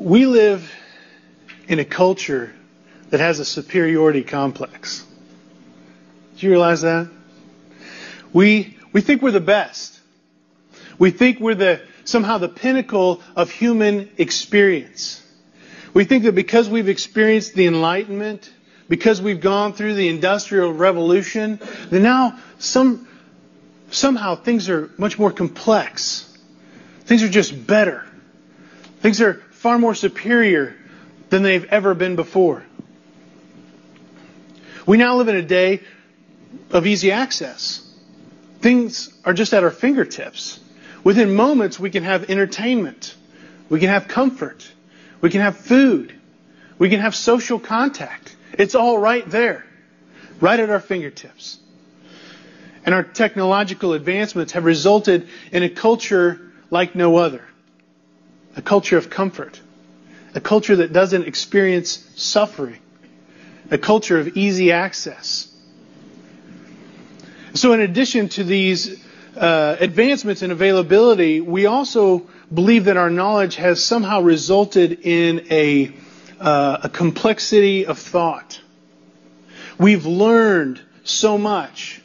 We live in a culture that has a superiority complex. Do you realize that? We, we think we're the best. We think we're the, somehow the pinnacle of human experience. We think that because we've experienced the Enlightenment, because we've gone through the Industrial Revolution, that now some, somehow things are much more complex. Things are just better. Things are far more superior than they've ever been before. We now live in a day of easy access. Things are just at our fingertips. Within moments, we can have entertainment. We can have comfort. We can have food. We can have social contact. It's all right there, right at our fingertips. And our technological advancements have resulted in a culture like no other. A culture of comfort. A culture that doesn't experience suffering. A culture of easy access. So, in addition to these uh, advancements in availability, we also believe that our knowledge has somehow resulted in a, uh, a complexity of thought. We've learned so much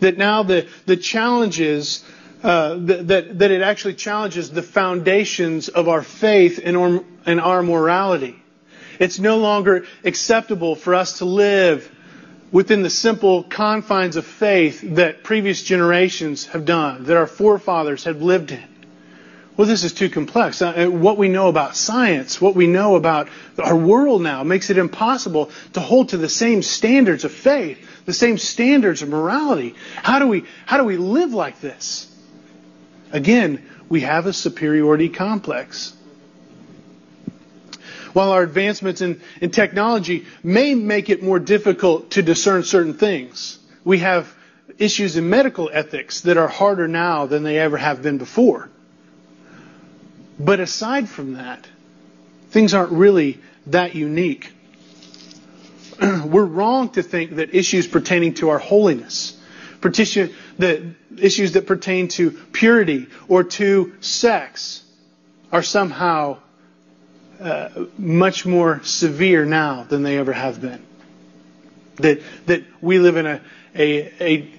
that now the, the challenges, uh, that, that, that, it actually challenges the foundations of our faith and our, and our morality. It's no longer acceptable for us to live within the simple confines of faith that previous generations have done, that our forefathers have lived in. Well, this is too complex. Uh, what we know about science, what we know about our world now, makes it impossible to hold to the same standards of faith, the same standards of morality. How do we, how do we live like this? Again, we have a superiority complex. While our advancements in, in technology may make it more difficult to discern certain things, we have issues in medical ethics that are harder now than they ever have been before. But aside from that, things aren't really that unique. We're wrong to think that issues pertaining to our holiness, the issues that pertain to purity or to sex, are somehow uh, much more severe now than they ever have been. That that we live in a a a,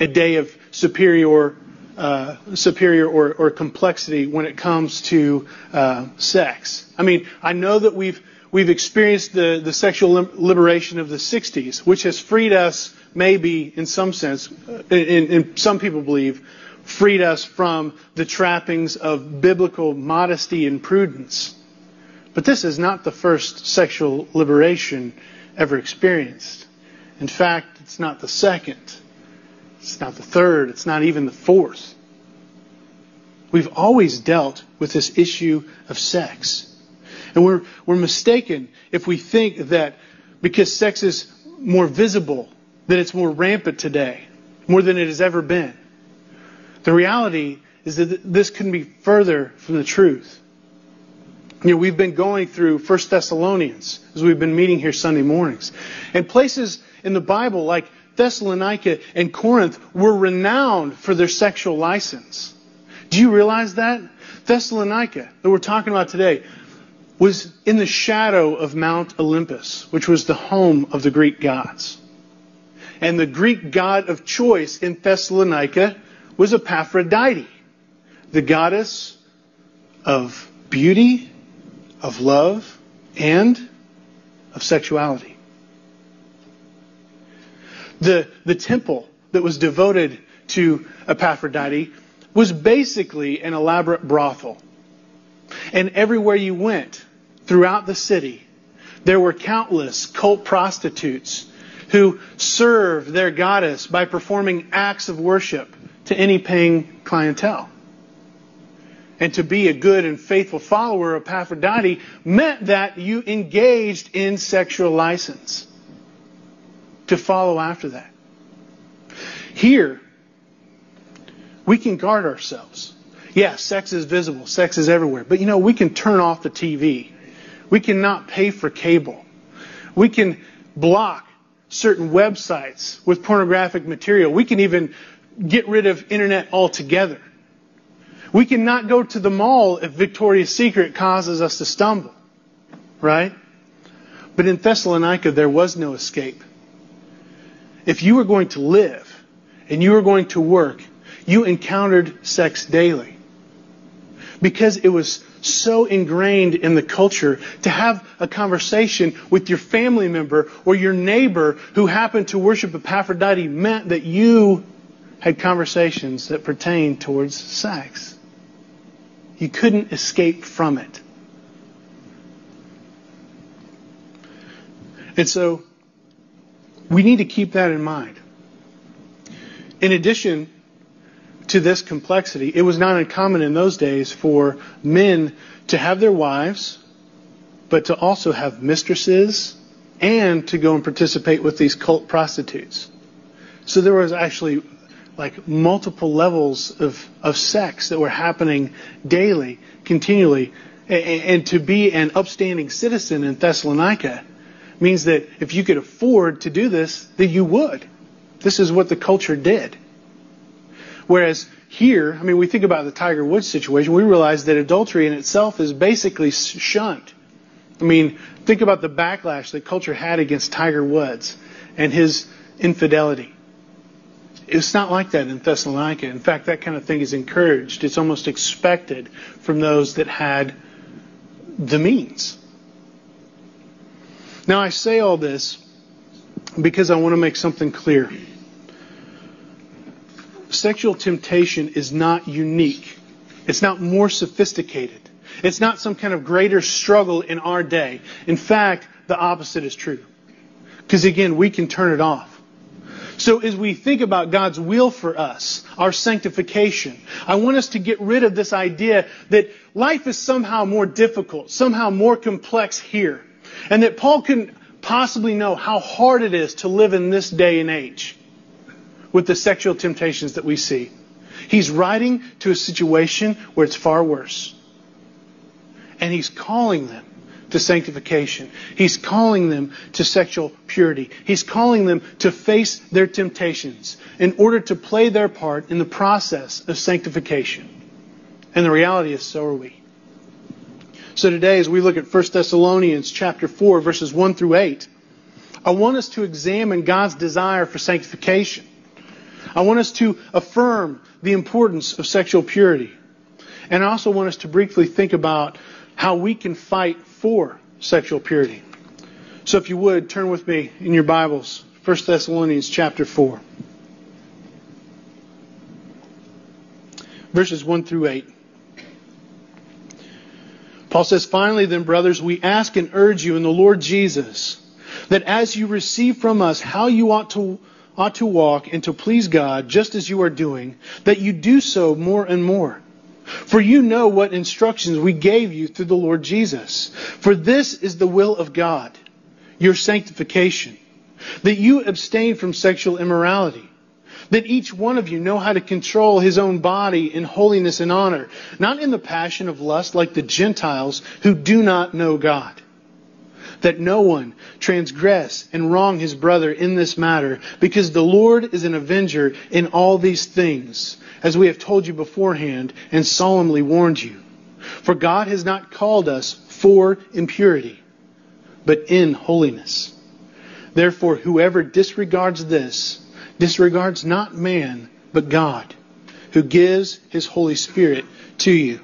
a day of superior uh, superior or, or, complexity when it comes to uh, sex. I mean, I know that we've we've experienced the, the sexual liberation of the 60s, which has freed us, maybe in some sense, uh, in, in some people believe, freed us from the trappings of biblical modesty and prudence. But this is not the first sexual liberation ever experienced. In fact, it's not the second. It's not the third. It's not even the fourth. We've always dealt with this issue of sex. And we're, we're mistaken if we think that because sex is more visible, that it's more rampant today, more than it has ever been. The reality is that this couldn't be further from the truth. You know, we've been going through 1 Thessalonians as we've been meeting here Sunday mornings. And places in the Bible like Thessalonica and Corinth were renowned for their sexual license. Do you realize that? Thessalonica, that we're talking about today, was in the shadow of Mount Olympus, which was the home of the Greek gods. And the Greek god of choice in Thessalonica was Aphrodite, the goddess of beauty, of love, and of sexuality the, the temple that was devoted to Aphrodite was basically an elaborate brothel. And everywhere you went throughout the city, there were countless cult prostitutes who serve their goddess by performing acts of worship to any paying clientele. And to be a good and faithful follower of Aphrodite meant that you engaged in sexual license to follow after that. Here, we can guard ourselves. Yes, sex is visible, sex is everywhere. But you know, we can turn off the TV. We cannot pay for cable. We can block certain websites with pornographic material. We can even get rid of internet altogether. We cannot go to the mall if Victoria's Secret causes us to stumble. right? But in Thessalonica, there was no escape. If you were going to live and you were going to work, you encountered sex daily. Because it was so ingrained in the culture to have a conversation with your family member or your neighbor who happened to worship Aphrodite meant that you had conversations that pertained towards sex. You couldn't escape from it. And so we need to keep that in mind. In addition to this complexity, it was not uncommon in those days for men to have their wives, but to also have mistresses and to go and participate with these cult prostitutes. So there was actually like multiple levels of, of sex that were happening daily, continually. And, and to be an upstanding citizen in Thessalonica means that if you could afford to do this, that you would. This is what the culture did. Whereas here, I mean, we think about the Tiger Woods situation, we realize that adultery in itself is basically shunned. I mean, think about the backlash that culture had against Tiger Woods and his infidelity. It's not like that in Thessalonica. In fact, that kind of thing is encouraged. It's almost expected from those that had the means. Now, I say all this because I want to make something clear sexual temptation is not unique. It's not more sophisticated. It's not some kind of greater struggle in our day. In fact, the opposite is true. Because again, we can turn it off. So as we think about God's will for us, our sanctification, I want us to get rid of this idea that life is somehow more difficult, somehow more complex here. And that Paul can possibly know how hard it is to live in this day and age with the sexual temptations that we see. He's writing to a situation where it's far worse. And he's calling them to sanctification. He's calling them to sexual purity. He's calling them to face their temptations in order to play their part in the process of sanctification. And the reality is, so are we. So today, as we look at 1 Thessalonians chapter 4, verses 1 through 8, I want us to examine God's desire for sanctification. I want us to affirm the importance of sexual purity. And I also want us to briefly think about how we can fight for sexual purity. So if you would, turn with me in your Bibles, 1 Thessalonians chapter 4. Verses 1 through 8. Paul says, Finally, then, brothers, we ask and urge you in the Lord Jesus that as you receive from us how you ought to ought to walk and to please God just as you are doing, that you do so more and more. For you know what instructions we gave you through the Lord Jesus. For this is the will of God, your sanctification, that you abstain from sexual immorality, that each one of you know how to control his own body in holiness and honor, not in the passion of lust like the Gentiles who do not know God that no one transgress and wrong his brother in this matter, because the Lord is an avenger in all these things, as we have told you beforehand and solemnly warned you. For God has not called us for impurity, but in holiness. Therefore, whoever disregards this, disregards not man, but God, who gives his Holy Spirit to you.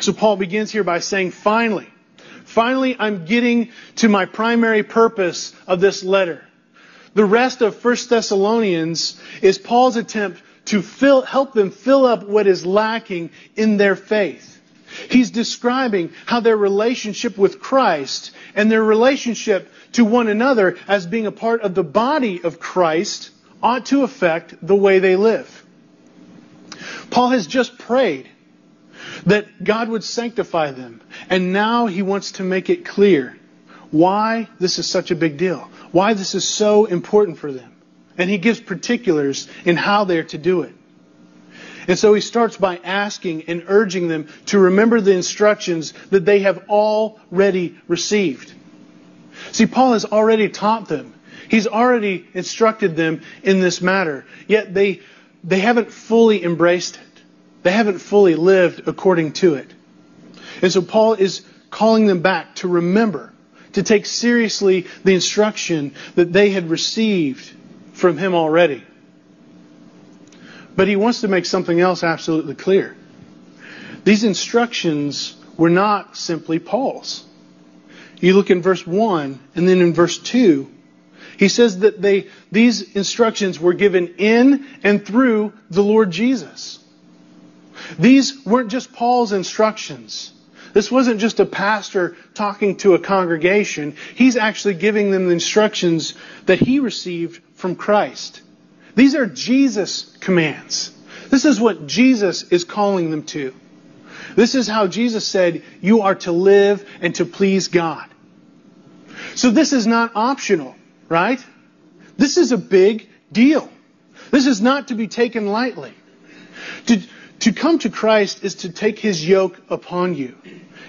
So Paul begins here by saying, finally, Finally, I'm getting to my primary purpose of this letter. The rest of 1 Thessalonians is Paul's attempt to fill, help them fill up what is lacking in their faith. He's describing how their relationship with Christ and their relationship to one another as being a part of the body of Christ ought to affect the way they live. Paul has just prayed that God would sanctify them. And now he wants to make it clear why this is such a big deal, why this is so important for them. And he gives particulars in how they're to do it. And so he starts by asking and urging them to remember the instructions that they have already received. See, Paul has already taught them. He's already instructed them in this matter. Yet they, they haven't fully embraced. They haven't fully lived according to it. And so Paul is calling them back to remember, to take seriously the instruction that they had received from him already. But he wants to make something else absolutely clear. These instructions were not simply Paul's. You look in verse 1 and then in verse 2, he says that they, these instructions were given in and through the Lord Jesus. These weren't just Paul's instructions. This wasn't just a pastor talking to a congregation. He's actually giving them the instructions that he received from Christ. These are Jesus' commands. This is what Jesus is calling them to. This is how Jesus said you are to live and to please God. So this is not optional, right? This is a big deal. This is not to be taken lightly. To, to come to Christ is to take his yoke upon you.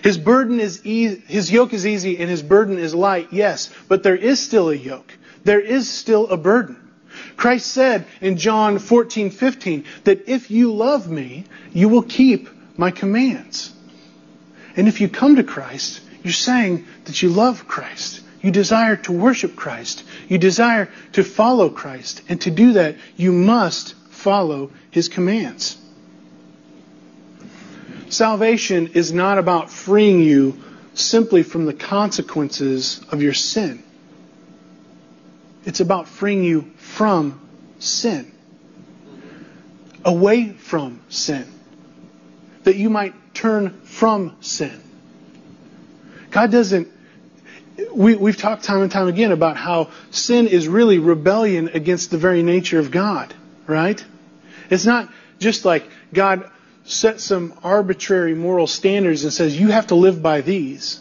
His burden is easy, his yoke is easy and his burden is light, yes, but there is still a yoke. There is still a burden. Christ said in John 14, 15, that if you love me, you will keep my commands. And if you come to Christ, you're saying that you love Christ. You desire to worship Christ. You desire to follow Christ. And to do that, you must follow his commands. Salvation is not about freeing you simply from the consequences of your sin. It's about freeing you from sin. Away from sin that you might turn from sin. God doesn't. We, we've talked time and time again about how sin is really rebellion against the very nature of God, right? It's not just like God sets some arbitrary moral standards and says, you have to live by these.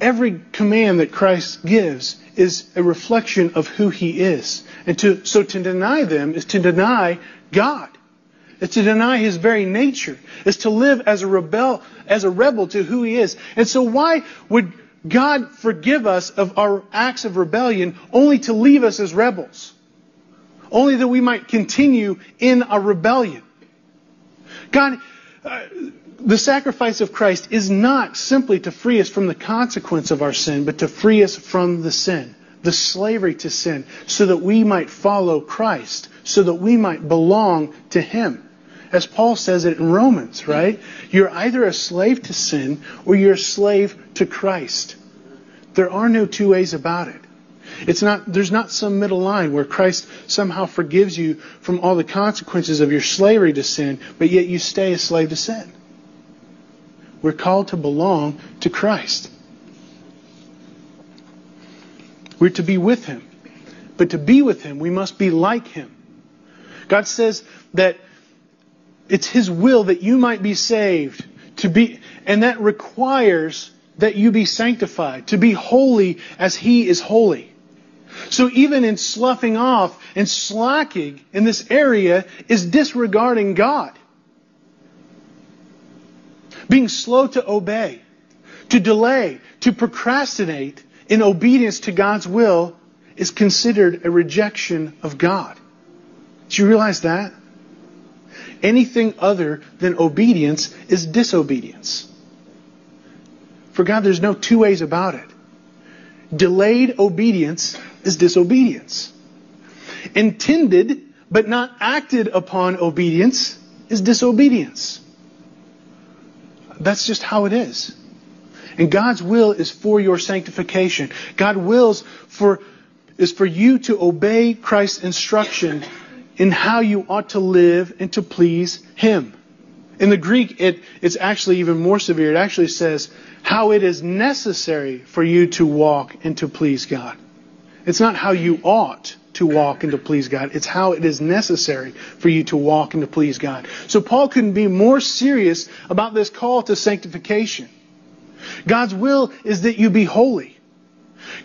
Every command that Christ gives is a reflection of who he is. And to, so to deny them is to deny God. It's to deny his very nature. It's to live as a rebel, as a rebel to who he is. And so why would God forgive us of our acts of rebellion only to leave us as rebels? Only that we might continue in a rebellion. God, uh, the sacrifice of Christ is not simply to free us from the consequence of our sin, but to free us from the sin, the slavery to sin, so that we might follow Christ, so that we might belong to Him as Paul says it in Romans, right? You're either a slave to sin or you're a slave to Christ. There are no two ways about it. It's not, there's not some middle line where Christ somehow forgives you from all the consequences of your slavery to sin, but yet you stay a slave to sin. We're called to belong to Christ. We're to be with Him. But to be with Him, we must be like Him. God says that it's His will that you might be saved, to be, and that requires that you be sanctified, to be holy as He is holy. So even in sloughing off and slacking in this area is disregarding God. Being slow to obey, to delay, to procrastinate in obedience to God's will is considered a rejection of God. Do you realize that? Anything other than obedience is disobedience. For God, there's no two ways about it. Delayed obedience is disobedience. Intended but not acted upon obedience is disobedience. That's just how it is. And God's will is for your sanctification. God wills for is for you to obey Christ's instruction in how you ought to live and to please Him. In the Greek, it, it's actually even more severe. It actually says how it is necessary for you to walk and to please God. It's not how you ought to walk and to please God. It's how it is necessary for you to walk and to please God. So Paul couldn't be more serious about this call to sanctification. God's will is that you be holy.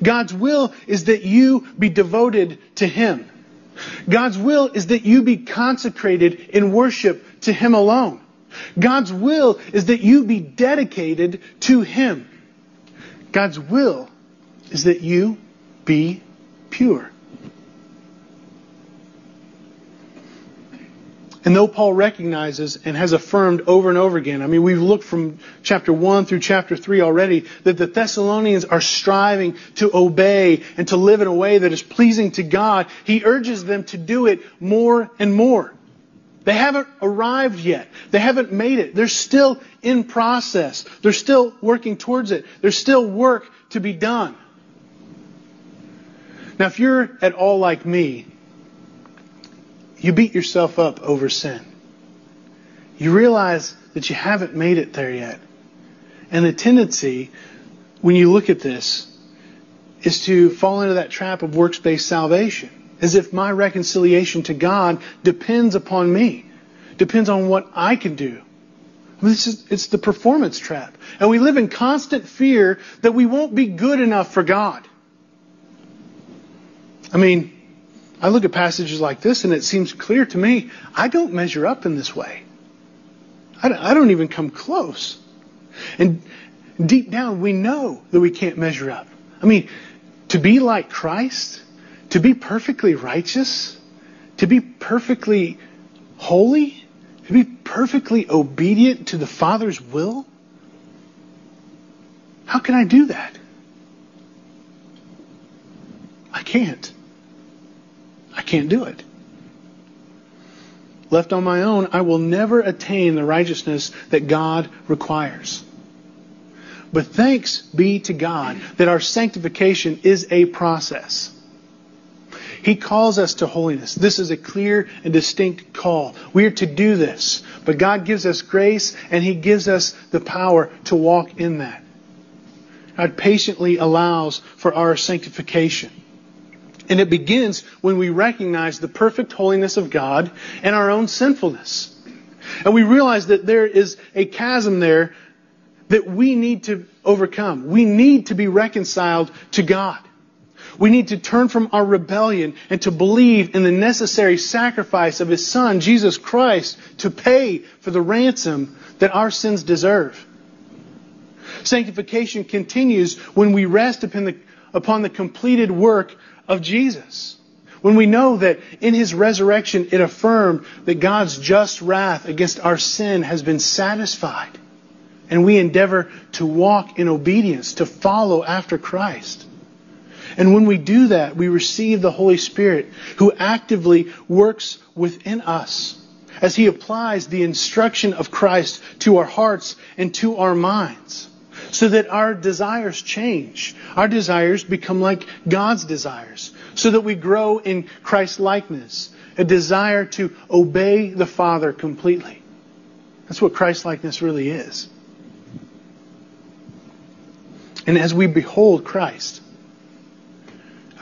God's will is that you be devoted to Him. God's will is that you be consecrated in worship to Him alone. God's will is that you be dedicated to Him. God's will is that you be pure. And though Paul recognizes and has affirmed over and over again, I mean, we've looked from chapter 1 through chapter 3 already, that the Thessalonians are striving to obey and to live in a way that is pleasing to God, he urges them to do it more and more. They haven't arrived yet. They haven't made it. They're still in process. They're still working towards it. There's still work to be done. Now, if you're at all like me, you beat yourself up over sin. You realize that you haven't made it there yet. And the tendency, when you look at this, is to fall into that trap of works based salvation, as if my reconciliation to God depends upon me, depends on what I can do. This is, it's the performance trap. And we live in constant fear that we won't be good enough for God. I mean, I look at passages like this and it seems clear to me I don't measure up in this way. I don't even come close. And deep down, we know that we can't measure up. I mean, to be like Christ, to be perfectly righteous, to be perfectly holy, to be perfectly obedient to the Father's will, how can I do that? I can't. I can't do it. Left on my own, I will never attain the righteousness that God requires. But thanks be to God that our sanctification is a process. He calls us to holiness. This is a clear and distinct call. We are to do this. But God gives us grace and He gives us the power to walk in that. God patiently allows for our sanctification. And it begins when we recognize the perfect holiness of God and our own sinfulness. And we realize that there is a chasm there that we need to overcome. We need to be reconciled to God. We need to turn from our rebellion and to believe in the necessary sacrifice of His Son, Jesus Christ, to pay for the ransom that our sins deserve. Sanctification continues when we rest upon the, upon the completed work of Jesus. When we know that in his resurrection it affirmed that God's just wrath against our sin has been satisfied. And we endeavor to walk in obedience, to follow after Christ. And when we do that, we receive the Holy Spirit who actively works within us as he applies the instruction of Christ to our hearts and to our minds so that our desires change. Our desires become like God's desires, so that we grow in Christ likeness, a desire to obey the Father completely. That's what Christ likeness really is. And as we behold Christ,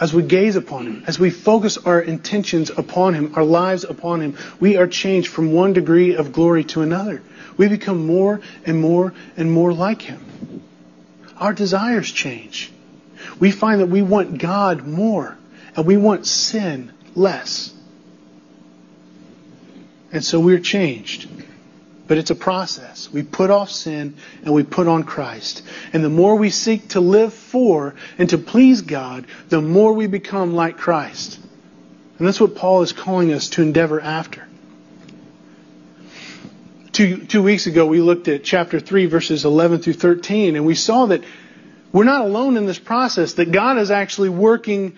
as we gaze upon Him, as we focus our intentions upon Him, our lives upon Him, we are changed from one degree of glory to another. We become more and more and more like Him our desires change. We find that we want God more and we want sin less. And so we're changed. But it's a process. We put off sin and we put on Christ. And the more we seek to live for and to please God, the more we become like Christ. And that's what Paul is calling us to endeavor after. Two, two weeks ago, we looked at chapter 3, verses 11 through 13, and we saw that we're not alone in this process, that God is actually working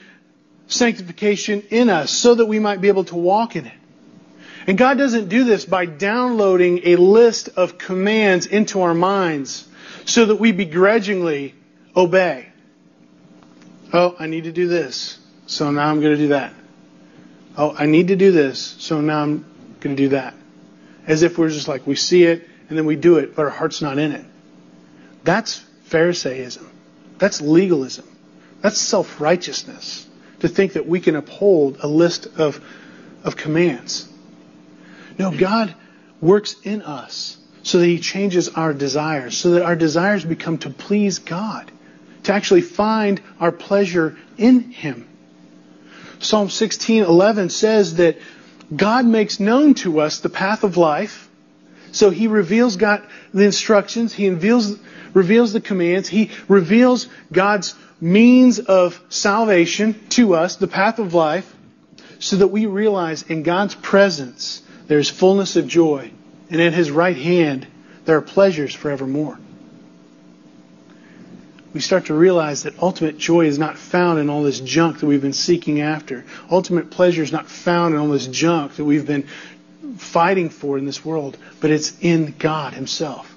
sanctification in us so that we might be able to walk in it. And God doesn't do this by downloading a list of commands into our minds so that we begrudgingly obey. Oh, I need to do this, so now I'm going to do that. Oh, I need to do this, so now I'm going to do that as if we're just like, we see it and then we do it, but our heart's not in it. That's Pharisaism. That's legalism. That's self righteousness to think that we can uphold a list of, of commands. No, God works in us so that He changes our desires, so that our desires become to please God, to actually find our pleasure in Him. Psalm 16:11 says that God makes known to us the path of life. So he reveals God the instructions, he reveals, reveals the commands, he reveals God's means of salvation to us, the path of life, so that we realize in God's presence there is fullness of joy, and at his right hand there are pleasures forevermore. We start to realize that ultimate joy is not found in all this junk that we've been seeking after. Ultimate pleasure is not found in all this junk that we've been fighting for in this world, but it's in God Himself.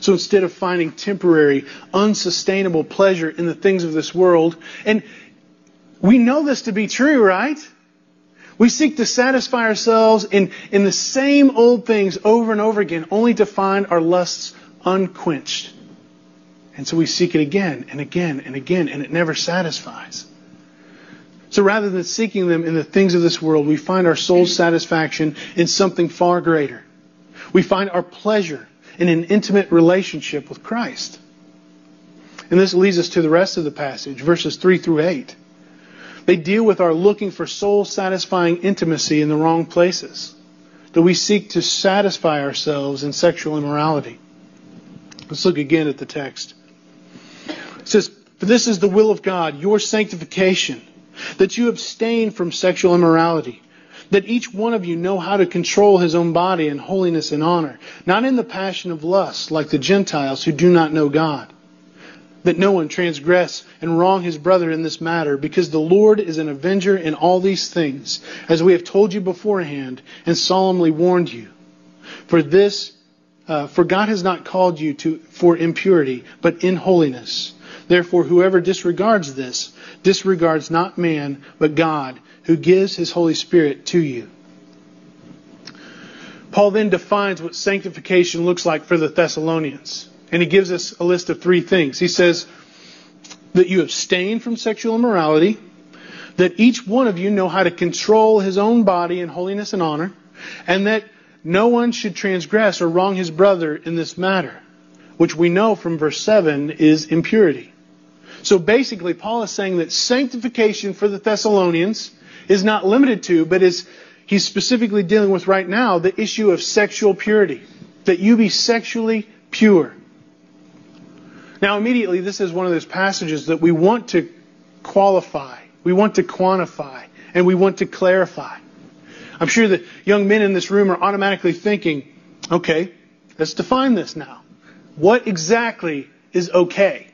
So instead of finding temporary, unsustainable pleasure in the things of this world, and we know this to be true, right? We seek to satisfy ourselves in, in the same old things over and over again, only to find our lusts unquenched. And so we seek it again and again and again, and it never satisfies. So rather than seeking them in the things of this world, we find our soul's satisfaction in something far greater. We find our pleasure in an intimate relationship with Christ. And this leads us to the rest of the passage, verses 3 through 8. They deal with our looking for soul satisfying intimacy in the wrong places. That we seek to satisfy ourselves in sexual immorality. Let's look again at the text. It says, For this is the will of God, your sanctification, that you abstain from sexual immorality, that each one of you know how to control his own body in holiness and honor, not in the passion of lust, like the Gentiles who do not know God that no one transgress and wrong his brother in this matter, because the Lord is an avenger in all these things, as we have told you beforehand and solemnly warned you. For this, uh, for God has not called you to for impurity, but in holiness. Therefore, whoever disregards this disregards not man, but God, who gives his Holy Spirit to you. Paul then defines what sanctification looks like for the Thessalonians. And he gives us a list of three things. He says that you abstain from sexual immorality, that each one of you know how to control his own body in holiness and honor, and that no one should transgress or wrong his brother in this matter, which we know from verse 7 is impurity. So basically, Paul is saying that sanctification for the Thessalonians is not limited to, but is he's specifically dealing with right now the issue of sexual purity. That you be sexually pure. Now, immediately, this is one of those passages that we want to qualify, we want to quantify, and we want to clarify. I'm sure that young men in this room are automatically thinking, okay, let's define this now. What exactly is okay?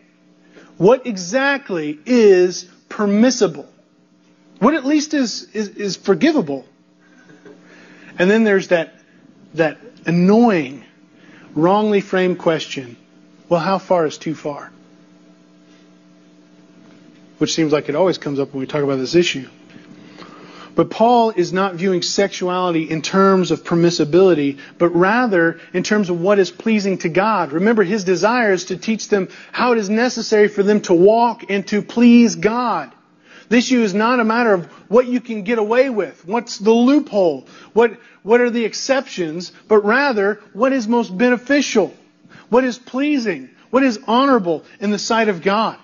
What exactly is permissible? What at least is, is, is forgivable? And then there's that, that annoying, wrongly framed question well, how far is too far? Which seems like it always comes up when we talk about this issue. But Paul is not viewing sexuality in terms of permissibility, but rather in terms of what is pleasing to God. Remember, his desire is to teach them how it is necessary for them to walk and to please God. The issue is not a matter of what you can get away with, what's the loophole, what, what are the exceptions, but rather what is most beneficial what is pleasing, what is honorable in the sight of God.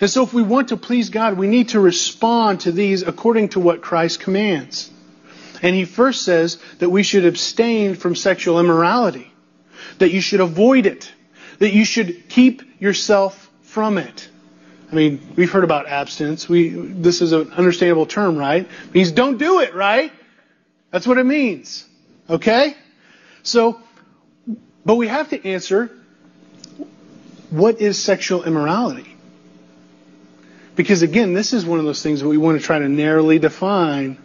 And so if we want to please God, we need to respond to these according to what Christ commands. And he first says that we should abstain from sexual immorality, that you should avoid it, that you should keep yourself from it. I mean, we've heard about abstinence. We, this is an understandable term, right? It means don't do it, right? That's what it means. Okay? So, but we have to answer what is sexual immorality? Because again, this is one of those things that we want to try to narrowly define.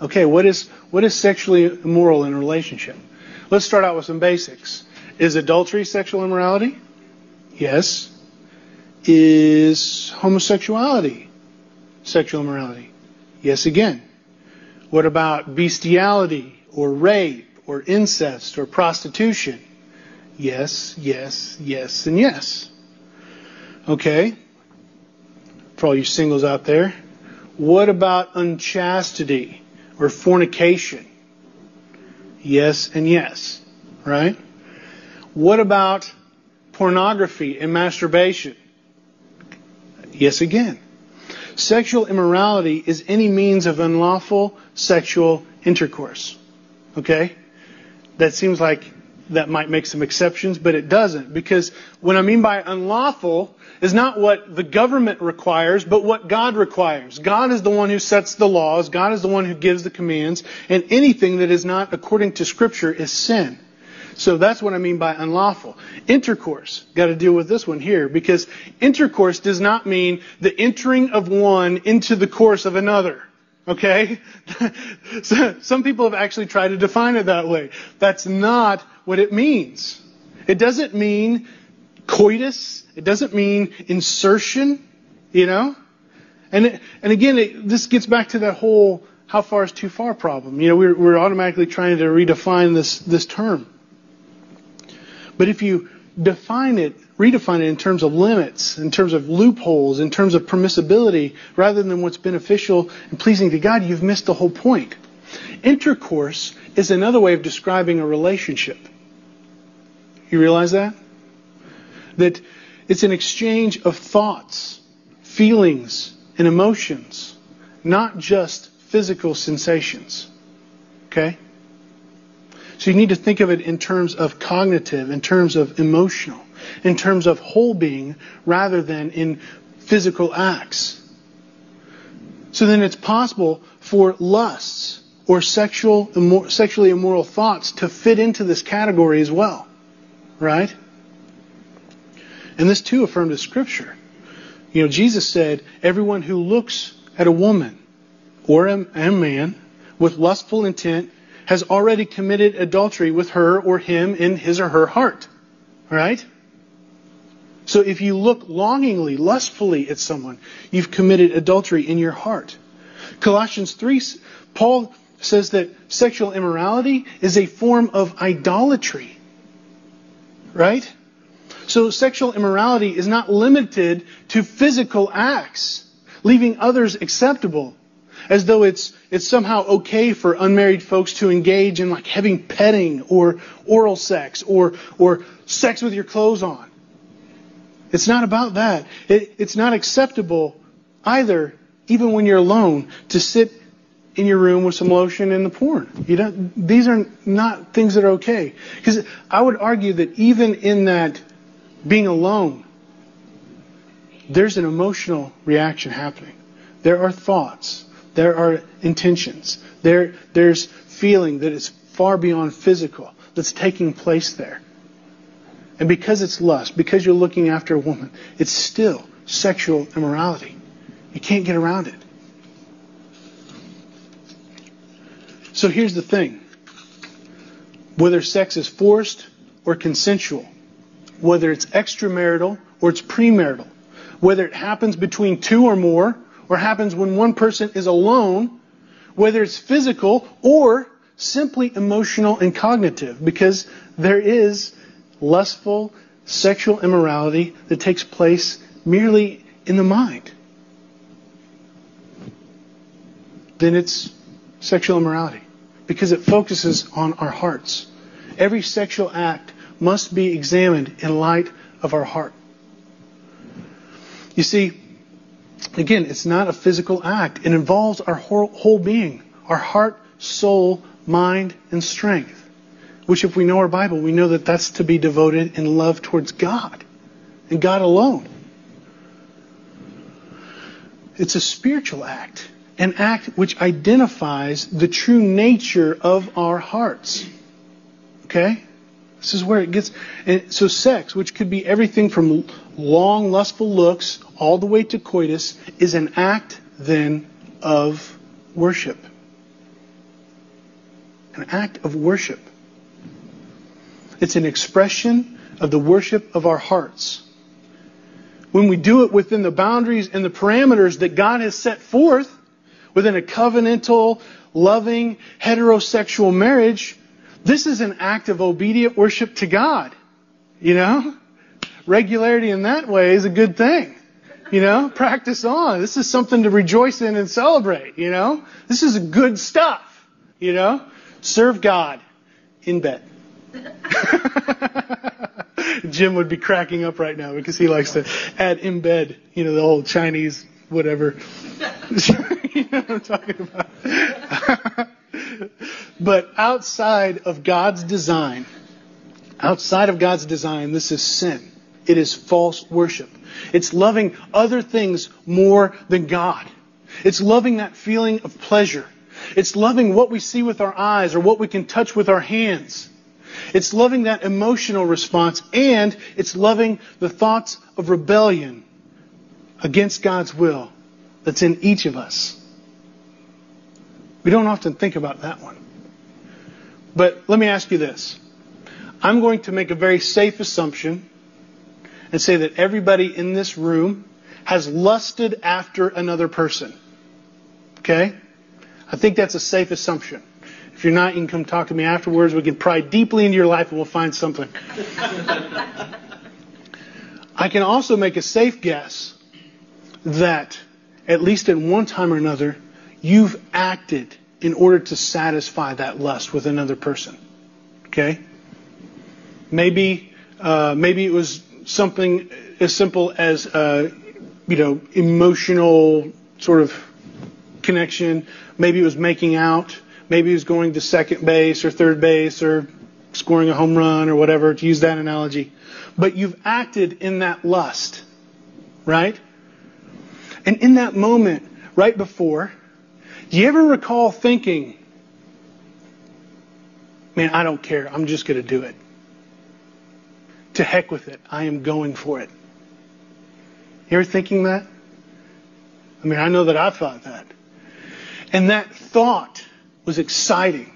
Okay, what is what is sexually immoral in a relationship? Let's start out with some basics. Is adultery sexual immorality? Yes. Is homosexuality sexual immorality? Yes again. What about bestiality or rape or incest or prostitution? Yes, yes, yes, and yes. Okay? For all you singles out there. What about unchastity or fornication? Yes and yes. Right? What about pornography and masturbation? Yes again. Sexual immorality is any means of unlawful sexual intercourse. Okay? That seems like that might make some exceptions, but it doesn't. Because what I mean by unlawful is not what the government requires, but what God requires. God is the one who sets the laws. God is the one who gives the commands. And anything that is not according to Scripture is sin. So that's what I mean by unlawful. Intercourse. Got to deal with this one here because intercourse does not mean the entering of one into the course of another. Okay? so, some people have actually tried to define it that way. That's not what it means. It doesn't mean coitus. It doesn't mean insertion, you know? And, it, and again, it, this gets back to that whole how far is too far problem. You know, we're, we're automatically trying to redefine this, this term. But if you define it, redefine it in terms of limits, in terms of loopholes, in terms of permissibility, rather than what's beneficial and pleasing to God, you've missed the whole point. Intercourse is another way of describing a relationship. You realize that? That it's an exchange of thoughts, feelings, and emotions, not just physical sensations. Okay? So you need to think of it in terms of cognitive, in terms of emotional, in terms of whole being, rather than in physical acts. So then it's possible for lusts or sexual, sexually immoral thoughts to fit into this category as well. Right? And this too affirmed as scripture. You know, Jesus said, everyone who looks at a woman or a, a man with lustful intent has already committed adultery with her or him in his or her heart. Right? So if you look longingly, lustfully at someone, you've committed adultery in your heart. Colossians 3, Paul says that sexual immorality is a form of idolatry. Right? So sexual immorality is not limited to physical acts, leaving others acceptable as though it's, it's somehow okay for unmarried folks to engage in like having petting or oral sex or, or sex with your clothes on. It's not about that. It, it's not acceptable either, even when you're alone, to sit in your room with some lotion and the porn. You don't, these are not things that are okay. Because I would argue that even in that being alone, there's an emotional reaction happening. There are thoughts. There are intentions. There, there's feeling that is far beyond physical that's taking place there. And because it's lust, because you're looking after a woman, it's still sexual immorality. You can't get around it. So here's the thing. Whether sex is forced or consensual, whether it's extramarital or it's premarital, whether it happens between two or more, or happens when one person is alone, whether it's physical or simply emotional and cognitive, because there is lustful sexual immorality that takes place merely in the mind. Then it's sexual immorality because it focuses on our hearts. Every sexual act must be examined in light of our heart. You see, Again, it's not a physical act. It involves our whole, whole being, our heart, soul, mind, and strength. Which, if we know our Bible, we know that that's to be devoted in love towards God and God alone. It's a spiritual act, an act which identifies the true nature of our hearts. Okay? This is where it gets. And so, sex, which could be everything from long, lustful looks all the way to coitus, is an act then of worship. An act of worship. It's an expression of the worship of our hearts. When we do it within the boundaries and the parameters that God has set forth, within a covenantal, loving, heterosexual marriage, this is an act of obedient worship to God. You know? Regularity in that way is a good thing. You know? Practice on. This is something to rejoice in and celebrate. You know? This is good stuff. You know? Serve God in bed. Jim would be cracking up right now because he likes to add in bed, you know, the old Chinese whatever. you know what I'm talking about? but outside of God's design, Outside of God's design, this is sin. It is false worship. It's loving other things more than God. It's loving that feeling of pleasure. It's loving what we see with our eyes or what we can touch with our hands. It's loving that emotional response and it's loving the thoughts of rebellion against God's will that's in each of us. We don't often think about that one. But let me ask you this. I'm going to make a very safe assumption and say that everybody in this room has lusted after another person. Okay? I think that's a safe assumption. If you're not, you can come talk to me afterwards. We can pry deeply into your life and we'll find something. I can also make a safe guess that at least at one time or another, you've acted in order to satisfy that lust with another person. Okay? Maybe, uh, maybe it was something as simple as, uh, you know, emotional sort of connection. Maybe it was making out. Maybe it was going to second base or third base or scoring a home run or whatever, to use that analogy. But you've acted in that lust, right? And in that moment, right before, do you ever recall thinking, man, I don't care. I'm just going to do it. To heck with it. I am going for it. You ever thinking that? I mean, I know that I've thought that. And that thought was exciting.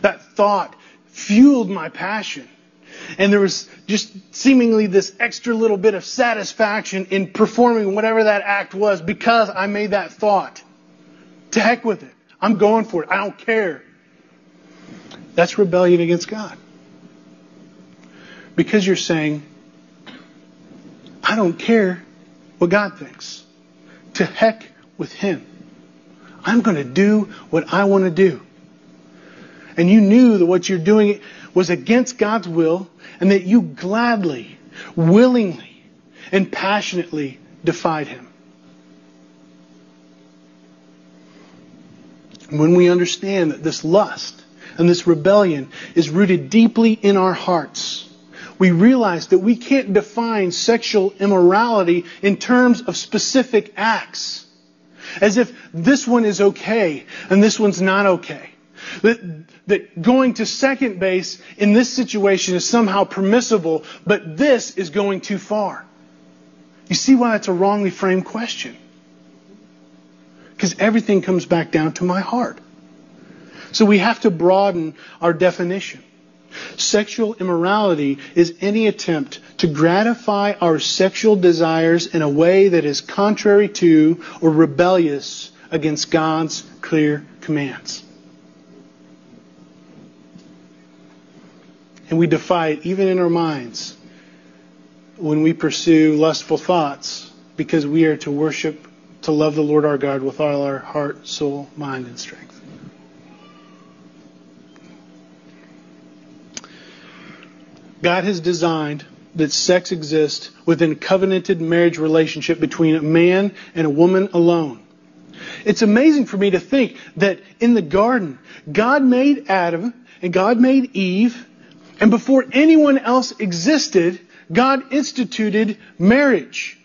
That thought fueled my passion. And there was just seemingly this extra little bit of satisfaction in performing whatever that act was because I made that thought. To heck with it. I'm going for it. I don't care. That's rebellion against God. Because you're saying, I don't care what God thinks. To heck with Him. I'm going to do what I want to do. And you knew that what you're doing was against God's will and that you gladly, willingly, and passionately defied Him. When we understand that this lust and this rebellion is rooted deeply in our hearts, we realize that we can't define sexual immorality in terms of specific acts. As if this one is okay and this one's not okay. That, that going to second base in this situation is somehow permissible, but this is going too far. You see why it's a wrongly framed question? Because everything comes back down to my heart. So we have to broaden our definition. Sexual immorality is any attempt to gratify our sexual desires in a way that is contrary to or rebellious against God's clear commands. And we defy it even in our minds when we pursue lustful thoughts because we are to worship, to love the Lord our God with all our heart, soul, mind, and strength. God has designed that sex exists within covenanted marriage relationship between a man and a woman alone. It's amazing for me to think that in the garden, God made Adam and God made Eve and before anyone else existed, God instituted marriage.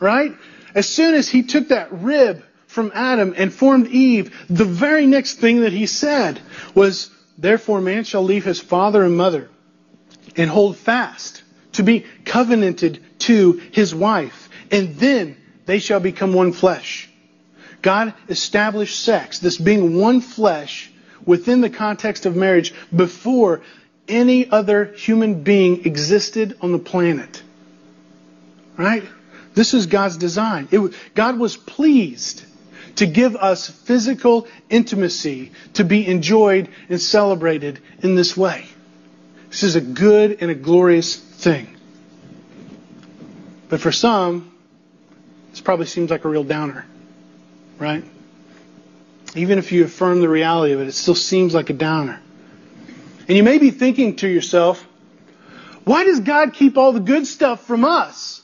Right? As soon as he took that rib from Adam and formed Eve, the very next thing that he said was, Therefore man shall leave his father and mother and hold fast to be covenanted to his wife, and then they shall become one flesh. God established sex, this being one flesh, within the context of marriage before any other human being existed on the planet. Right? This is God's design. It, God was pleased to give us physical intimacy to be enjoyed and celebrated in this way. This is a good and a glorious thing. But for some, this probably seems like a real downer, right? Even if you affirm the reality of it, it still seems like a downer. And you may be thinking to yourself, why does God keep all the good stuff from us?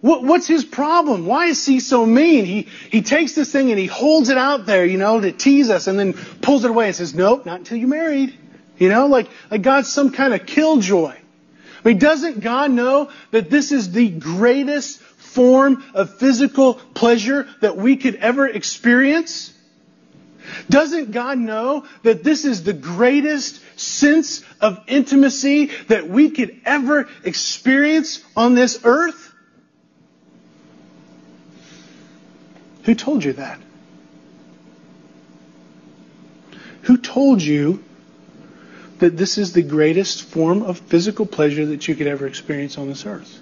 What, what's his problem? Why is he so mean? He, he takes this thing and he holds it out there, you know, to tease us and then pulls it away and says, nope, not until you're married. You know, like, like God's some kind of killjoy. I mean, doesn't God know that this is the greatest form of physical pleasure that we could ever experience? Doesn't God know that this is the greatest sense of intimacy that we could ever experience on this earth? Who told you that? Who told you that this is the greatest form of physical pleasure that you could ever experience on this earth?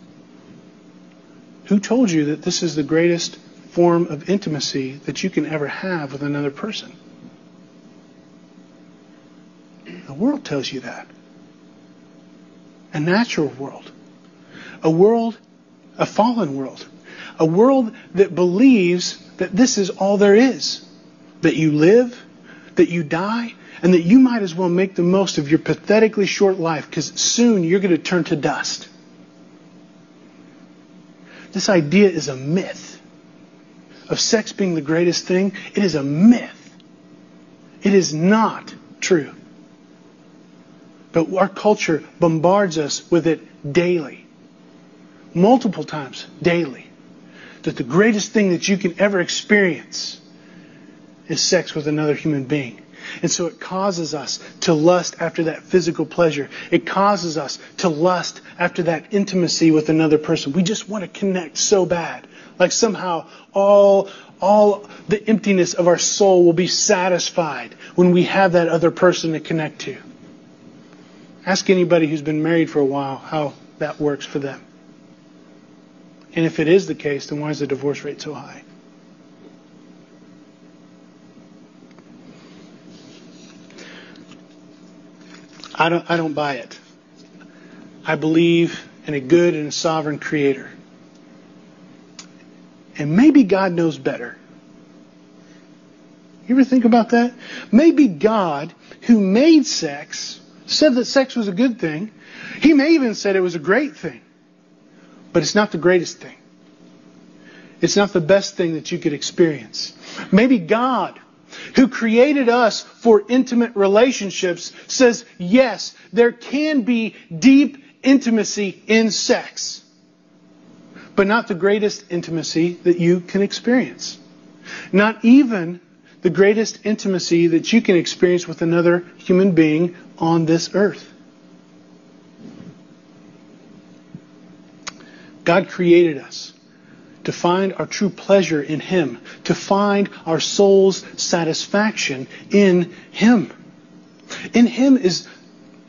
Who told you that this is the greatest form of intimacy that you can ever have with another person? The world tells you that. A natural world. A world, a fallen world. A world that believes that this is all there is. That you live, that you die, and that you might as well make the most of your pathetically short life because soon you're going to turn to dust. This idea is a myth of sex being the greatest thing. It is a myth. It is not true. But our culture bombards us with it daily, multiple times daily. That the greatest thing that you can ever experience is sex with another human being. And so it causes us to lust after that physical pleasure. It causes us to lust after that intimacy with another person. We just want to connect so bad. Like somehow all, all the emptiness of our soul will be satisfied when we have that other person to connect to. Ask anybody who's been married for a while how that works for them. And if it is the case, then why is the divorce rate so high? I don't, I don't buy it. I believe in a good and sovereign creator. And maybe God knows better. You ever think about that? Maybe God, who made sex, said that sex was a good thing. He may even said it was a great thing. But it's not the greatest thing. It's not the best thing that you could experience. Maybe God, who created us for intimate relationships, says, yes, there can be deep intimacy in sex, but not the greatest intimacy that you can experience. Not even the greatest intimacy that you can experience with another human being on this earth. God created us to find our true pleasure in Him, to find our soul's satisfaction in Him. In Him is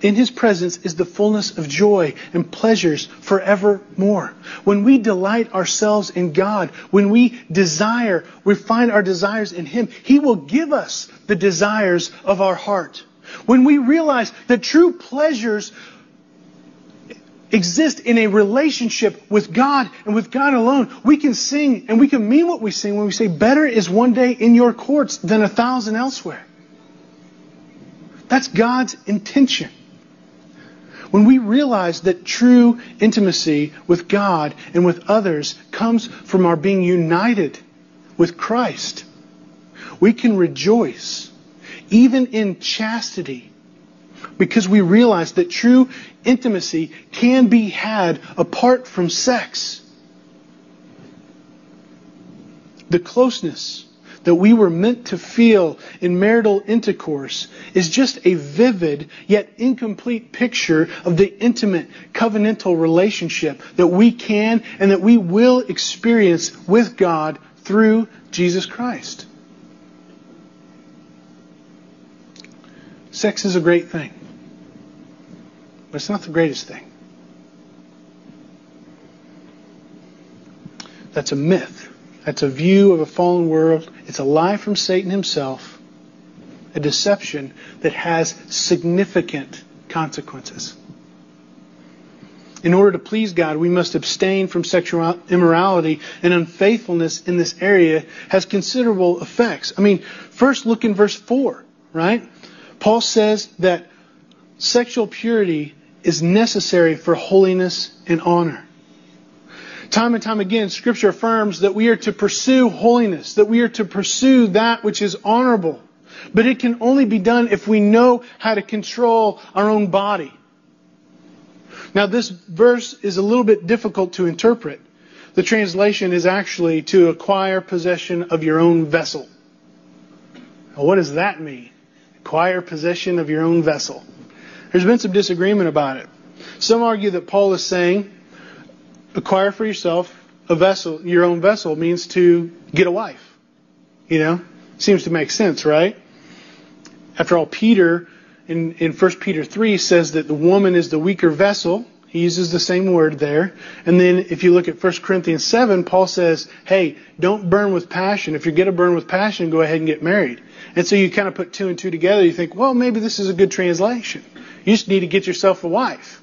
in His presence is the fullness of joy and pleasures forevermore. When we delight ourselves in God, when we desire, we find our desires in Him, He will give us the desires of our heart. When we realize that true pleasures exist in a relationship with God and with God alone, we can sing and we can mean what we sing when we say, Better is one day in your courts than a thousand elsewhere. That's God's intention. When we realize that true intimacy with God and with others comes from our being united with Christ, we can rejoice even in chastity because we realize that true intimacy can be had apart from sex. The closeness that we were meant to feel in marital intercourse is just a vivid yet incomplete picture of the intimate covenantal relationship that we can and that we will experience with God through Jesus Christ. Sex is a great thing. But it's not the greatest thing. That's a myth. That's a view of a fallen world. It's a lie from Satan himself, a deception that has significant consequences. In order to please God, we must abstain from sexual immorality and unfaithfulness in this area has considerable effects. I mean, first look in verse 4, right? Paul says that sexual purity is necessary for holiness and honor. Time and time again, Scripture affirms that we are to pursue holiness, that we are to pursue that which is honorable. But it can only be done if we know how to control our own body. Now, this verse is a little bit difficult to interpret. The translation is actually to acquire possession of your own vessel. Now, what does that mean? Acquire possession of your own vessel. There's been some disagreement about it. Some argue that Paul is saying, acquire for yourself a vessel, your own vessel means to get a wife. You know, seems to make sense, right? After all, Peter in, in 1 Peter 3 says that the woman is the weaker vessel. He uses the same word there. And then if you look at 1 Corinthians 7, Paul says, hey, don't burn with passion. If you're going to burn with passion, go ahead and get married. And so you kind of put two and two together. You think, well, maybe this is a good translation. You just need to get yourself a wife.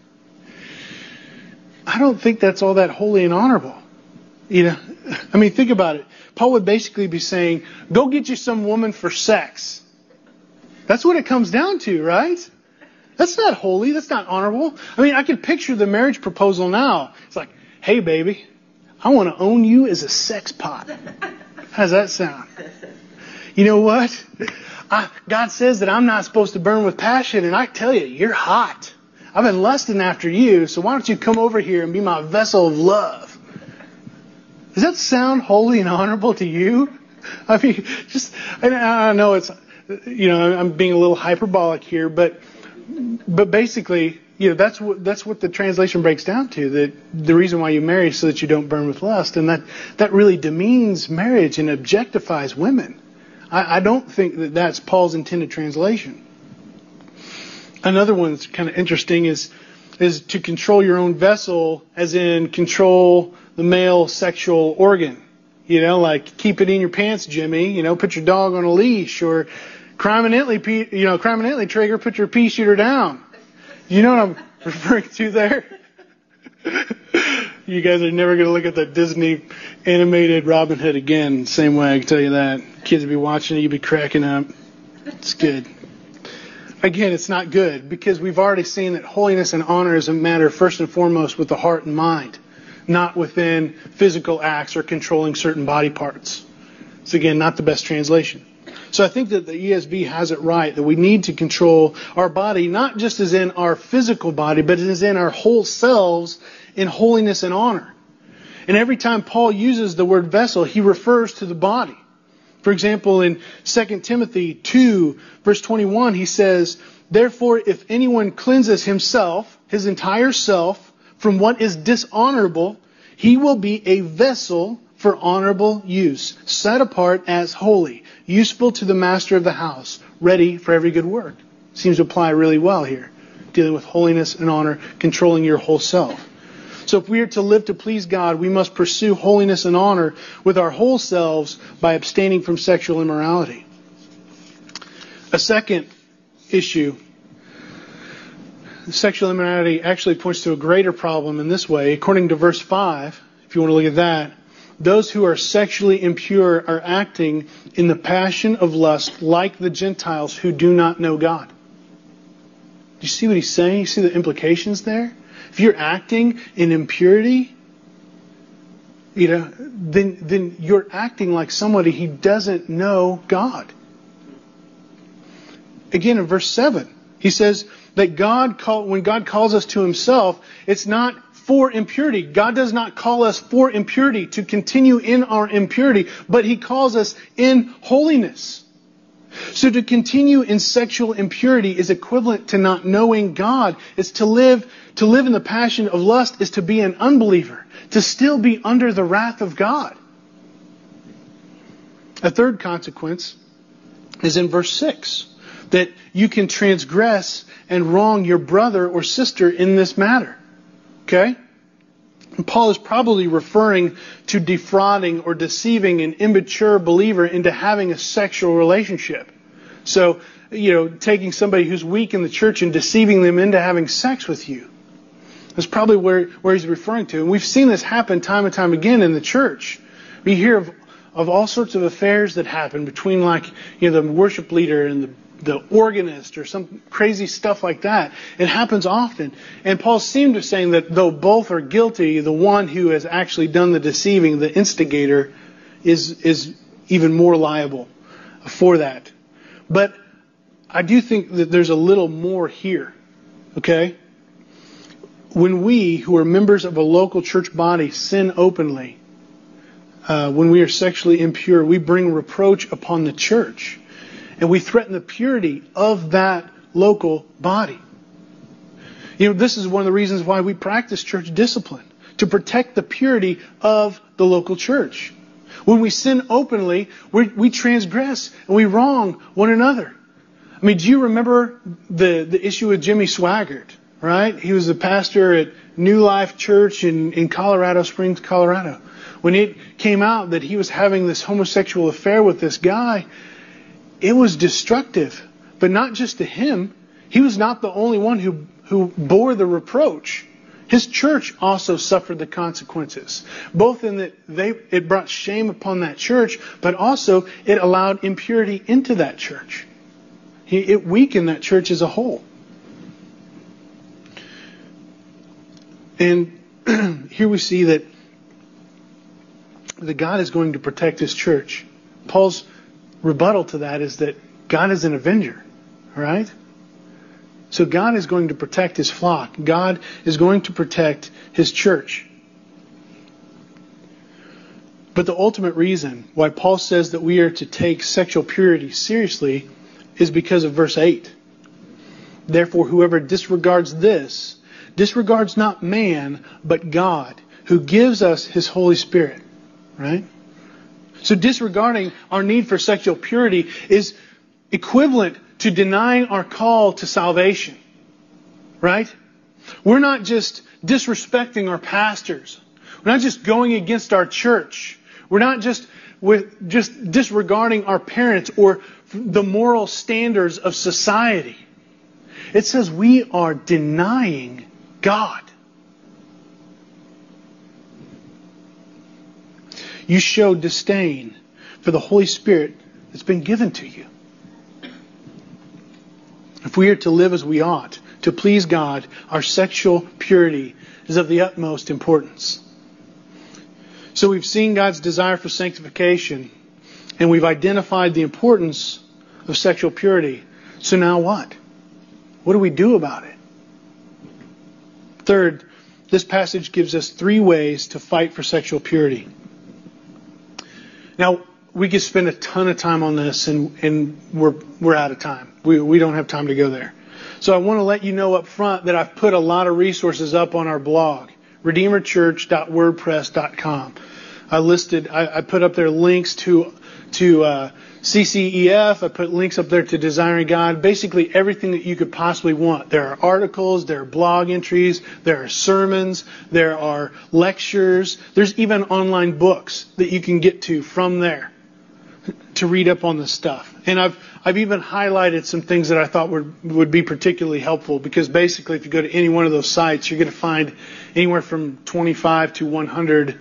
I don't think that's all that holy and honorable. You know, I mean, think about it. Paul would basically be saying, go get you some woman for sex. That's what it comes down to, right? That's not holy. That's not honorable. I mean, I can picture the marriage proposal now. It's like, hey, baby, I want to own you as a sex pot. How's that sound? You know what? I, God says that I'm not supposed to burn with passion, and I tell you, you're hot. I've been lusting after you, so why don't you come over here and be my vessel of love? Does that sound holy and honorable to you? I mean, just, I know it's, you know, I'm being a little hyperbolic here, but, but basically, you know, that's what, that's what the translation breaks down to, that the reason why you marry is so that you don't burn with lust. And that, that really demeans marriage and objectifies women. I, I don't think that that's Paul's intended translation. Another one that's kind of interesting is, is to control your own vessel, as in control the male sexual organ. You know, like keep it in your pants, Jimmy. You know, put your dog on a leash, or criminally, you know, criminally trigger, put your pea shooter down. You know what I'm referring to there? you guys are never going to look at the Disney animated Robin Hood again. Same way, I can tell you that. Kids will be watching it, you'll be cracking up. It's good. Again, it's not good because we've already seen that holiness and honor is a matter first and foremost with the heart and mind not within physical acts or controlling certain body parts. It's again not the best translation. So I think that the ESV has it right that we need to control our body, not just as in our physical body, but as in our whole selves in holiness and honor. And every time Paul uses the word vessel, he refers to the body. For example, in 2 Timothy 2, verse 21, he says, Therefore, if anyone cleanses himself, his entire self, from what is dishonorable, he will be a vessel for honorable use, set apart as holy, useful to the master of the house, ready for every good work. Seems to apply really well here, dealing with holiness and honor, controlling your whole self. So if we are to live to please God, we must pursue holiness and honor with our whole selves by abstaining from sexual immorality. A second issue sexual immorality actually points to a greater problem in this way. According to verse 5, if you want to look at that, those who are sexually impure are acting in the passion of lust like the Gentiles who do not know God. Do you see what he's saying? You see the implications there? If you're acting in impurity, you know, then, then you're acting like somebody who doesn't know God. Again, in verse 7, he says, that God call, when God calls us to himself, it's not for impurity. God does not call us for impurity to continue in our impurity, but he calls us in holiness. So to continue in sexual impurity is equivalent to not knowing God. It's to live, to live in the passion of lust is to be an unbeliever, to still be under the wrath of God. A third consequence is in verse 6 that you can transgress and wrong your brother or sister in this matter. Okay? Paul is probably referring to defrauding or deceiving an immature believer into having a sexual relationship. So, you know, taking somebody who's weak in the church and deceiving them into having sex with you. That's probably where, where he's referring to. And we've seen this happen time and time again in the church. We hear of, of all sorts of affairs that happen between like, you know, the worship leader and the the organist or some crazy stuff like that. It happens often. And Paul seemed to be saying that though both are guilty, the one who has actually done the deceiving, the instigator, is, is even more liable for that. But I do think that there's a little more here. Okay? When we, who are members of a local church body, sin openly, uh, when we are sexually impure, we bring reproach upon the church. And we threaten the purity of that local body. You know, this is one of the reasons why we practice church discipline to protect the purity of the local church. When we sin openly, we transgress and we wrong one another. I mean, do you remember the, the issue with Jimmy Swaggart, right? He was a pastor at New Life Church in, in Colorado Springs, Colorado. When it came out that he was having this homosexual affair with this guy, it was destructive. But not just to him. He was not the only one who, who bore the reproach. His church also suffered the consequences, both in that they, it brought shame upon that church, but also it allowed impurity into that church. It weakened that church as a whole. And here we see that, that God is going to protect his church. Paul's rebuttal to that is that God is an avenger, right? So God is going to protect his flock. God is going to protect his church. But the ultimate reason why Paul says that we are to take sexual purity seriously is because of verse 8. Therefore, whoever disregards this disregards not man, but God, who gives us his Holy Spirit. Right? So disregarding our need for sexual purity is equivalent to denying our call to salvation. Right? We're not just disrespecting our pastors. We're not just going against our church. We're not just with just disregarding our parents or the moral standards of society. It says we are denying God. You show disdain for the Holy Spirit that's been given to you. If we are to live as we ought, to please God, our sexual purity is of the utmost importance. So we've seen God's desire for sanctification, and we've identified the importance of sexual purity. So now what? What do we do about it? Third, this passage gives us three ways to fight for sexual purity. Now, we could spend a ton of time on this, and, and we're, we're out of time. We, we don't have time to go there. So I want to let you know up front that I've put a lot of resources up on our blog, redeemerchurch.wordpress.com. I listed, I, I put up there links to to uh, CCEF. I put links up there to Desiring God. Basically everything that you could possibly want. There are articles, there are blog entries, there are sermons, there are lectures. There's even online books that you can get to from there to read up on this stuff. And I've I've even highlighted some things that I thought would would be particularly helpful because basically if you go to any one of those sites, you're going to find anywhere from 25 to 100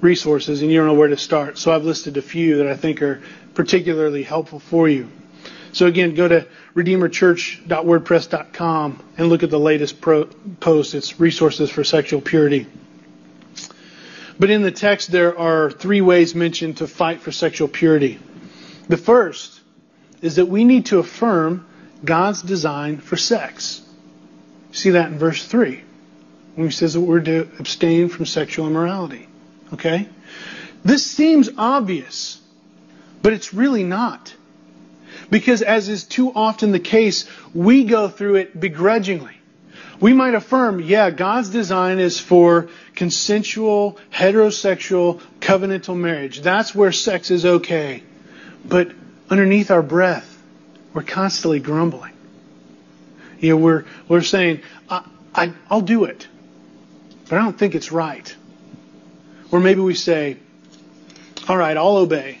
resources and you don't know where to start. So I've listed a few that I think are particularly helpful for you. So again, go to redeemerchurch.wordpress.com and look at the latest pro- post. It's resources for sexual purity. But in the text, there are three ways mentioned to fight for sexual purity. The first is that we need to affirm God's design for sex. See that in verse 3 when he says that we're to abstain from sexual immorality. Okay? This seems obvious, but it's really not. Because as is too often the case, we go through it begrudgingly. We might affirm, yeah, God's design is for consensual, heterosexual, covenantal marriage. That's where sex is okay. But underneath our breath, we're constantly grumbling. You know, we're, we're saying, I, I, I'll do it, but I don't think it's right. Or maybe we say, all right, I'll obey,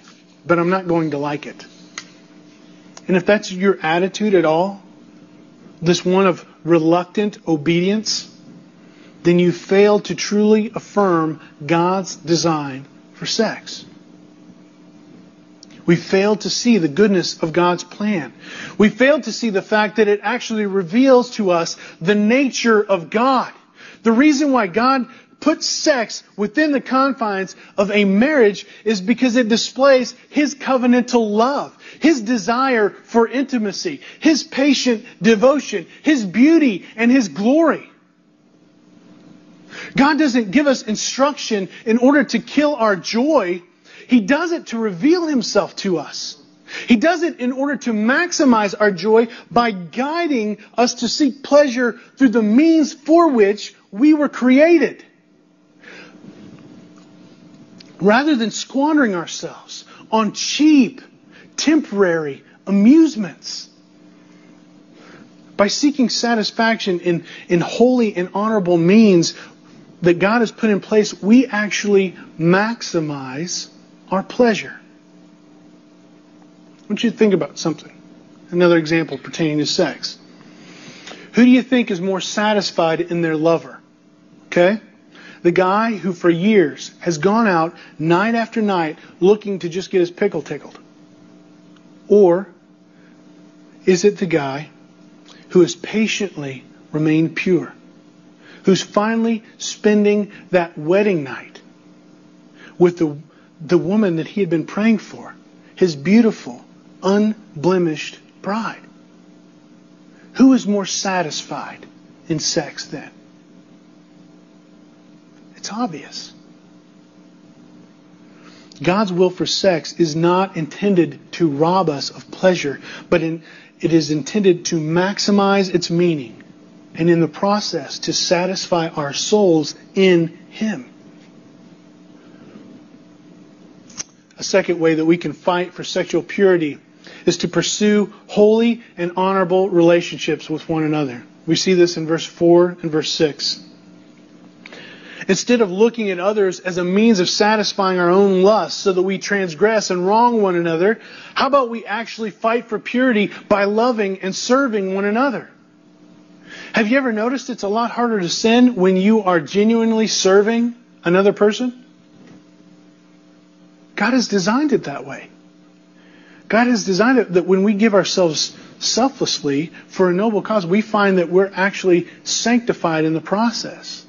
but I'm not going to like it. And if that's your attitude at all, this one of reluctant obedience, then you fail to truly affirm God's design for sex. We fail to see the goodness of God's plan. We fail to see the fact that it actually reveals to us the nature of God. The reason why God put sex within the confines of a marriage is because it displays His covenantal love, His desire for intimacy, His patient devotion, His beauty, and His glory. God doesn't give us instruction in order to kill our joy. He does it to reveal Himself to us. He does it in order to maximize our joy by guiding us to seek pleasure through the means for which we were created. Rather than squandering ourselves on cheap, temporary amusements. By seeking satisfaction in, in holy and honorable means that God has put in place, we actually maximize our pleasure. I want you to think about something. Another example pertaining to sex. Who do you think is more satisfied in their lover? Okay? The guy who for years has gone out night after night looking to just get his pickle tickled? Or is it the guy who has patiently remained pure? Who's finally spending that wedding night with the, the woman that he had been praying for? His beautiful, unblemished bride. Who is more satisfied in sex then? It's obvious. God's will for sex is not intended to rob us of pleasure, but in, it is intended to maximize its meaning and in the process to satisfy our souls in Him. A second way that we can fight for sexual purity is to pursue holy and honorable relationships with one another. We see this in verse 4 and verse 6. Instead of looking at others as a means of satisfying our own lusts so that we transgress and wrong one another, how about we actually fight for purity by loving and serving one another? Have you ever noticed it's a lot harder to sin when you are genuinely serving another person? God has designed it that way. God has designed it that when we give ourselves selflessly for a noble cause, we find that we're actually sanctified in the process.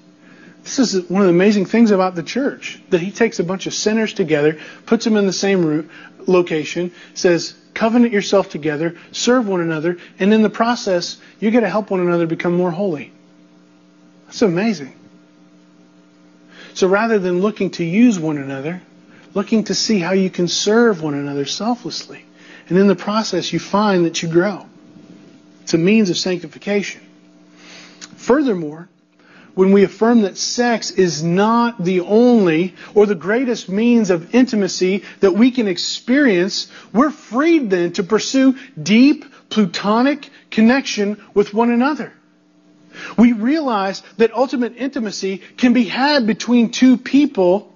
This is one of the amazing things about the church that He takes a bunch of sinners together, puts them in the same location, says, covenant yourself together, serve one another, and in the process, you get to help one another become more holy. That's amazing. So rather than looking to use one another, looking to see how you can serve one another selflessly. And in the process, you find that you grow. It's a means of sanctification. Furthermore, when we affirm that sex is not the only or the greatest means of intimacy that we can experience, we're freed then to pursue deep, plutonic connection with one another. We realize that ultimate intimacy can be had between two people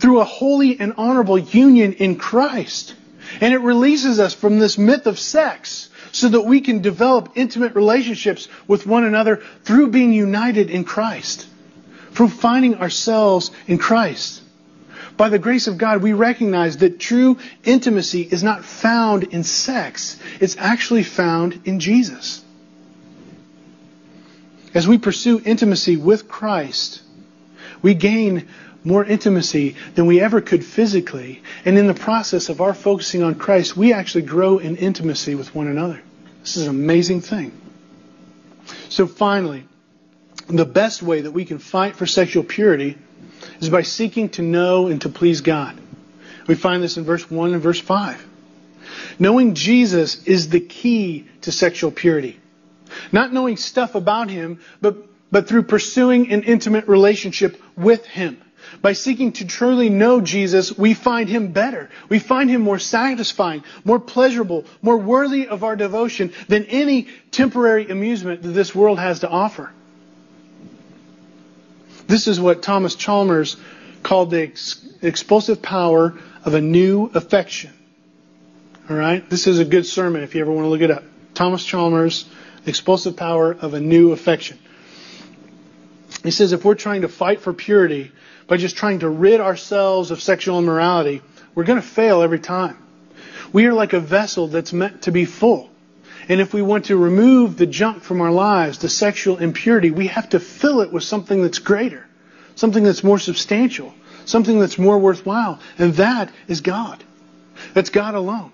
through a holy and honorable union in Christ. And it releases us from this myth of sex so that we can develop intimate relationships with one another through being united in Christ, from finding ourselves in Christ. By the grace of God, we recognize that true intimacy is not found in sex. It's actually found in Jesus. As we pursue intimacy with Christ, we gain more intimacy than we ever could physically. And in the process of our focusing on Christ, we actually grow in intimacy with one another. This is an amazing thing. So finally, the best way that we can fight for sexual purity is by seeking to know and to please God. We find this in verse 1 and verse 5. Knowing Jesus is the key to sexual purity. Not knowing stuff about Him, but, but through pursuing an intimate relationship with Him. By seeking to truly know Jesus, we find Him better. We find Him more satisfying, more pleasurable, more worthy of our devotion than any temporary amusement that this world has to offer. This is what Thomas Chalmers called the ex- explosive power of a new affection. All right? This is a good sermon if you ever want to look it up. Thomas Chalmers, the explosive power of a new affection. He says if we're trying to fight for purity, by just trying to rid ourselves of sexual immorality, we're going to fail every time. We are like a vessel that's meant to be full. And if we want to remove the junk from our lives, the sexual impurity, we have to fill it with something that's greater, something that's more substantial, something that's more worthwhile. And that is God. That's God alone.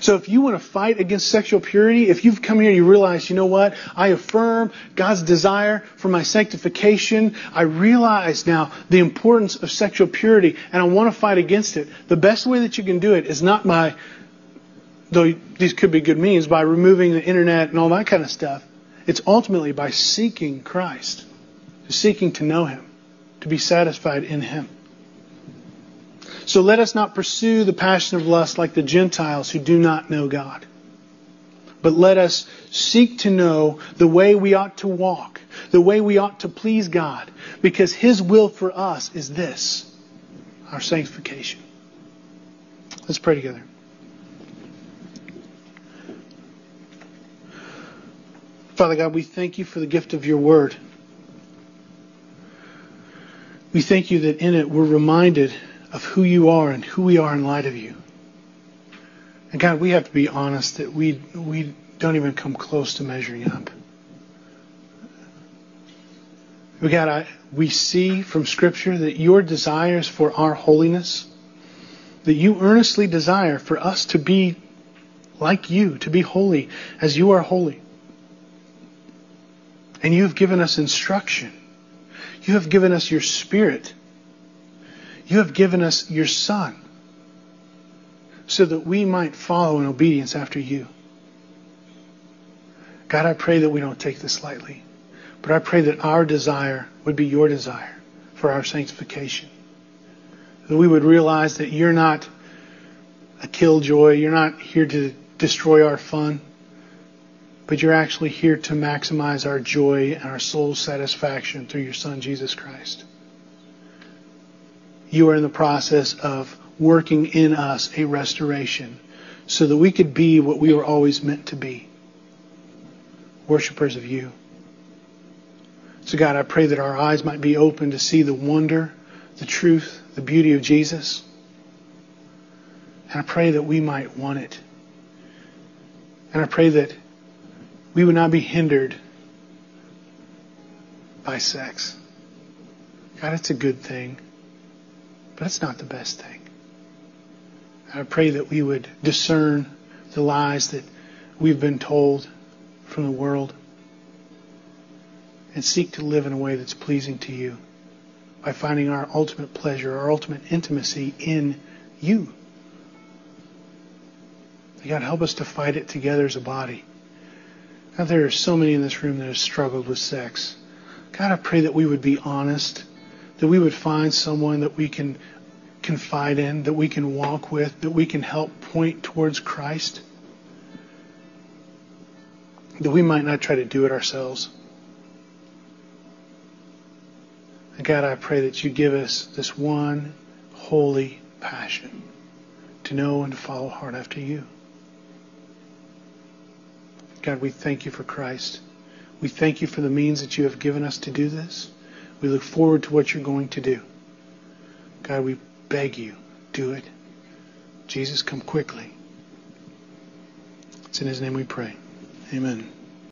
So if you want to fight against sexual purity, if you've come here and you realize, you know what, I affirm God's desire for my sanctification, I realize now the importance of sexual purity and I want to fight against it, the best way that you can do it is not by, though these could be good means, by removing the internet and all that kind of stuff. It's ultimately by seeking Christ, seeking to know Him, to be satisfied in Him. So let us not pursue the passion of lust like the Gentiles who do not know God. But let us seek to know the way we ought to walk, the way we ought to please God, because His will for us is this our sanctification. Let's pray together. Father God, we thank you for the gift of your word. We thank you that in it we're reminded of who you are and who we are in light of you. And God, we have to be honest that we we don't even come close to measuring up. God, I, we see from Scripture that your desires for our holiness, that you earnestly desire for us to be like you, to be holy as you are holy. And you have given us instruction. You have given us your Spirit you have given us your Son so that we might follow in obedience after you. God, I pray that we don't take this lightly, but I pray that our desire would be your desire for our sanctification. That we would realize that you're not a killjoy, you're not here to destroy our fun, but you're actually here to maximize our joy and our soul's satisfaction through your Son, Jesus Christ you are in the process of working in us a restoration so that we could be what we were always meant to be worshipers of you. So, God, I pray that our eyes might be open to see the wonder, the truth, the beauty of Jesus. And I pray that we might want it. And I pray that we would not be hindered by sex. God, it's a good thing. But that's not the best thing. I pray that we would discern the lies that we've been told from the world and seek to live in a way that's pleasing to you by finding our ultimate pleasure, our ultimate intimacy in you. God, help us to fight it together as a body. God, there are so many in this room that have struggled with sex. God, I pray that we would be honest that we would find someone that we can confide in, that we can walk with, that we can help point towards Christ. That we might not try to do it ourselves. And God, I pray that you give us this one holy passion to know and to follow hard after you. God, we thank you for Christ. We thank you for the means that you have given us to do this. We look forward to what you're going to do. God, we beg you, do it. Jesus, come quickly. It's in his name we pray. Amen.